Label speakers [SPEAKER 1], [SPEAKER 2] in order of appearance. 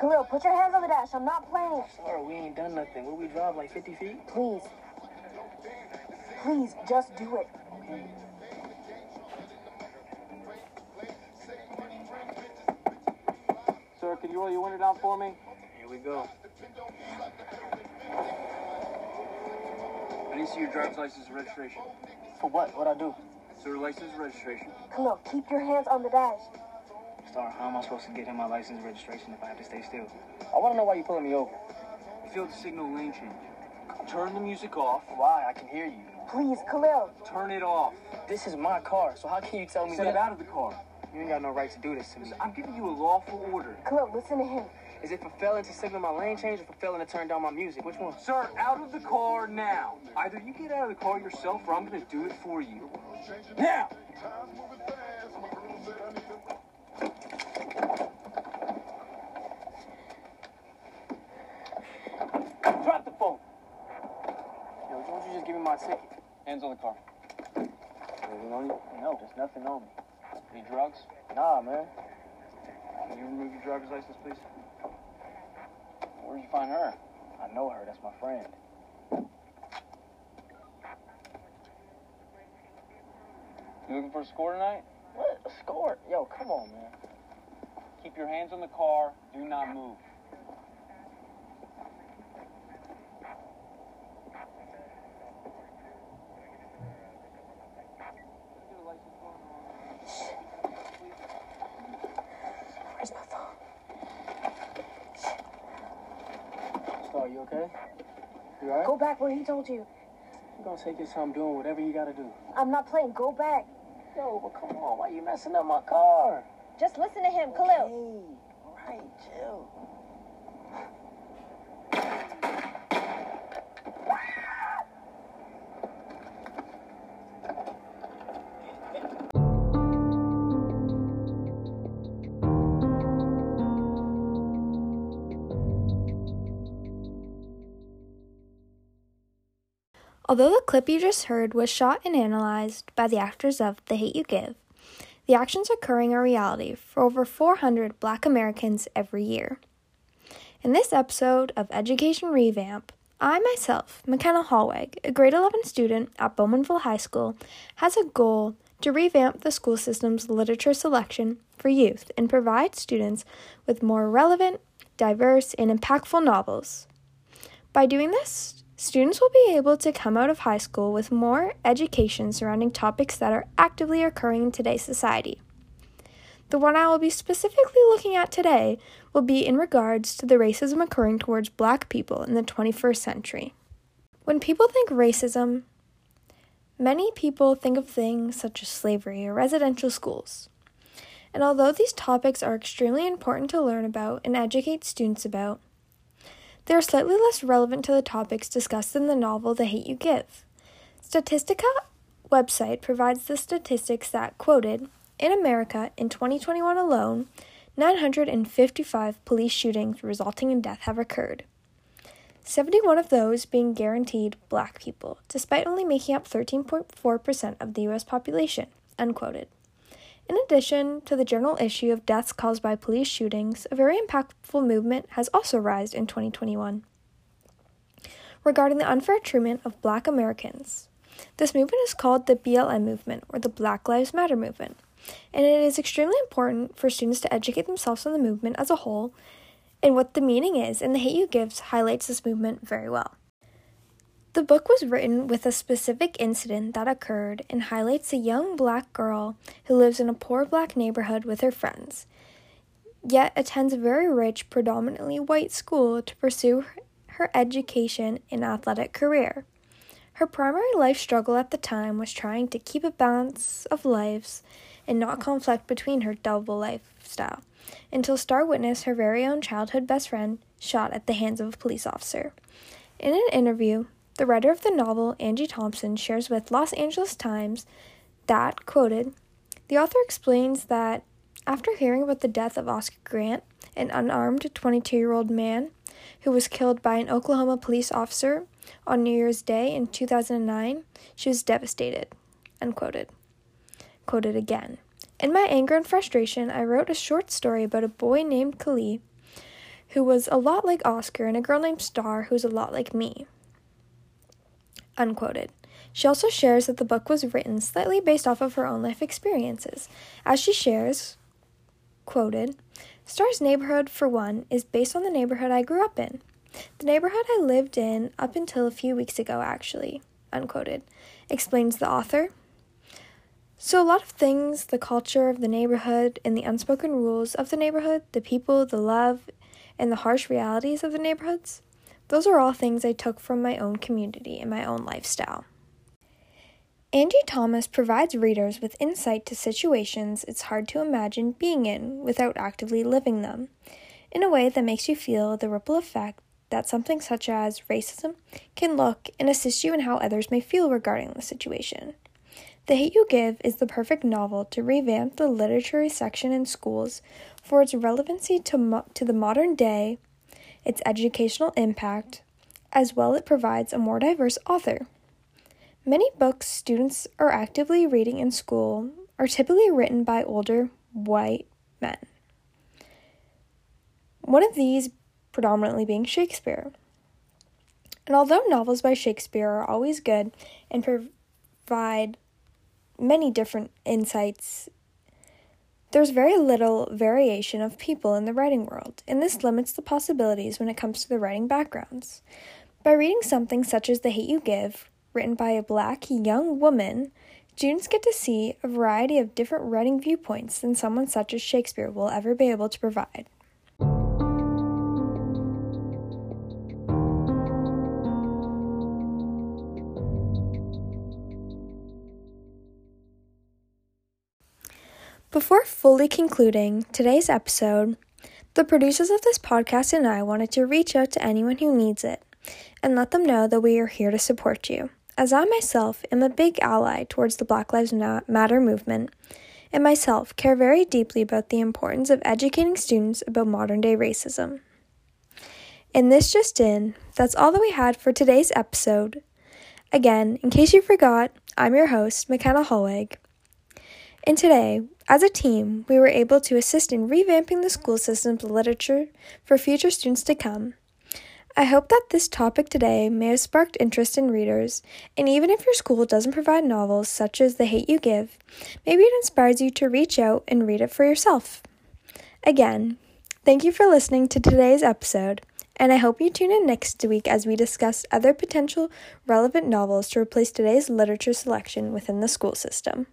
[SPEAKER 1] Khalil, put your hands on the dash. I'm not playing.
[SPEAKER 2] Sorry, we ain't done nothing. What we drive like 50 feet?
[SPEAKER 1] Please. Please, just do it.
[SPEAKER 3] Sir, can you roll your window down for me?
[SPEAKER 2] Here we go. I need to see your driver's license and registration. For what? What I do? Sir, license and registration.
[SPEAKER 1] Khalil, keep your hands on the dash.
[SPEAKER 2] Star, how am I supposed to get him my license and registration if I have to stay still? I want to know why you're pulling me over. You failed to signal lane change. Turn the music off. Why? I can hear you.
[SPEAKER 1] Please, Khalil.
[SPEAKER 3] Turn it off.
[SPEAKER 2] This is my car, so how can you tell me
[SPEAKER 3] Set
[SPEAKER 2] that?
[SPEAKER 3] it out of the car.
[SPEAKER 2] You ain't got no right to do this to me.
[SPEAKER 3] I'm giving you a lawful order.
[SPEAKER 1] Khalil, listen to him.
[SPEAKER 2] Is it for failing to signal my lane change or for failing to turn down my music? Which one?
[SPEAKER 3] Sir, out of the car now. Either you get out of the car yourself or I'm going to do it for you. Now! Drop the phone.
[SPEAKER 2] Yo, why don't you just give me my ticket?
[SPEAKER 3] Hands on the car.
[SPEAKER 2] Anything on you? No, there's nothing on me.
[SPEAKER 3] Any drugs?
[SPEAKER 2] Nah, man.
[SPEAKER 3] Can you remove your driver's license, please?
[SPEAKER 2] Where'd you find her? I know her. That's my friend.
[SPEAKER 3] You looking for a score tonight?
[SPEAKER 2] What? A score? Yo, come on, man.
[SPEAKER 3] Keep your hands on the car. Do not move.
[SPEAKER 2] Star, you okay? You alright?
[SPEAKER 1] Go back where he told you.
[SPEAKER 2] You're gonna take your time doing whatever you gotta do.
[SPEAKER 1] I'm not playing. Go back.
[SPEAKER 2] Yo, but come on, why are you messing up my car?
[SPEAKER 1] Just listen to him, Khalil.
[SPEAKER 2] Hey, alright, chill.
[SPEAKER 4] Although the clip you just heard was shot and analyzed by the actors of The Hate You Give, the actions occurring are reality for over 400 black Americans every year. In this episode of Education Revamp, I myself, McKenna Hallweg, a grade 11 student at Bowmanville High School, has a goal to revamp the school system's literature selection for youth and provide students with more relevant, diverse, and impactful novels. By doing this, students will be able to come out of high school with more education surrounding topics that are actively occurring in today's society. The one I will be specifically looking at today will be in regards to the racism occurring towards black people in the 21st century. When people think racism, many people think of things such as slavery or residential schools. And although these topics are extremely important to learn about and educate students about, they are slightly less relevant to the topics discussed in the novel The Hate You Give. Statistica website provides the statistics that quoted in America in 2021 alone, 955 police shootings resulting in death have occurred. 71 of those being guaranteed black people, despite only making up 13.4% of the US population, unquoted. In addition to the general issue of deaths caused by police shootings, a very impactful movement has also arisen in 2021 regarding the unfair treatment of black Americans. This movement is called the BLM movement or the Black Lives Matter movement, and it is extremely important for students to educate themselves on the movement as a whole and what the meaning is, and The Hate You Gives highlights this movement very well. The book was written with a specific incident that occurred and highlights a young black girl who lives in a poor black neighborhood with her friends, yet attends a very rich, predominantly white school to pursue her education and athletic career. Her primary life struggle at the time was trying to keep a balance of lives and not conflict between her double lifestyle, until Star witnessed her very own childhood best friend shot at the hands of a police officer. In an interview, the writer of the novel, Angie Thomas, shares with Los Angeles Times that, quoted, the author explains that after hearing about the death of Oscar Grant, an unarmed 22 year old man who was killed by an Oklahoma police officer on New Year's Day in 2009, she was devastated. Unquoted. Quoted again. In my anger and frustration, I wrote a short story about a boy named Khalil who was a lot like Oscar, and a girl named Star, who was a lot like me. Unquoted. She also shares that the book was written slightly based off of her own life experiences. As she shares, quoted, Star's neighborhood, for one, is based on the neighborhood I grew up in. The neighborhood I lived in up until a few weeks ago, actually, unquoted, explains the author. So, a lot of things the culture of the neighborhood and the unspoken rules of the neighborhood, the people, the love, and the harsh realities of the neighborhoods those are all things I took from my own community and my own lifestyle. Angie Thomas provides readers with insight to situations it's hard to imagine being in without actively living them, in a way that makes you feel the ripple effect that something such as racism can look and assist you in how others may feel regarding the situation. The Hate You Give is the perfect novel to revamp the literary section in schools for its relevancy to, mo- to the modern day, its educational impact, as well it provides a more diverse author. Many books students are actively reading in school are typically written by older white men. One of these predominantly being Shakespeare. And although novels by Shakespeare are always good and provide many different insights, there's very little variation of people in the writing world, and this limits the possibilities when it comes to the writing backgrounds. By reading something such as The Hate You Give, written by a black young woman, students get to see a variety of different writing viewpoints than someone such as Shakespeare will ever be able to provide. Before fully concluding today's episode, the producers of this podcast and I wanted to reach out to anyone who needs it and let them know that we are here to support you as I myself am a big ally towards the Black Lives Matter movement, and myself care very deeply about the importance of educating students about modern day racism. And this just in, that's all that we had for today's episode. Again, in case you forgot, I'm your host, McKenna Holweg. And today, as a team, we were able to assist in revamping the school system's literature for future students to come I hope that this topic today may have sparked interest in readers, and even if your school doesn't provide novels such as The Hate You Give, maybe it inspires you to reach out and read it for yourself. Again, thank you for listening to today's episode, and I hope you tune in next week as we discuss other potential relevant novels to replace today's literature selection within the school system.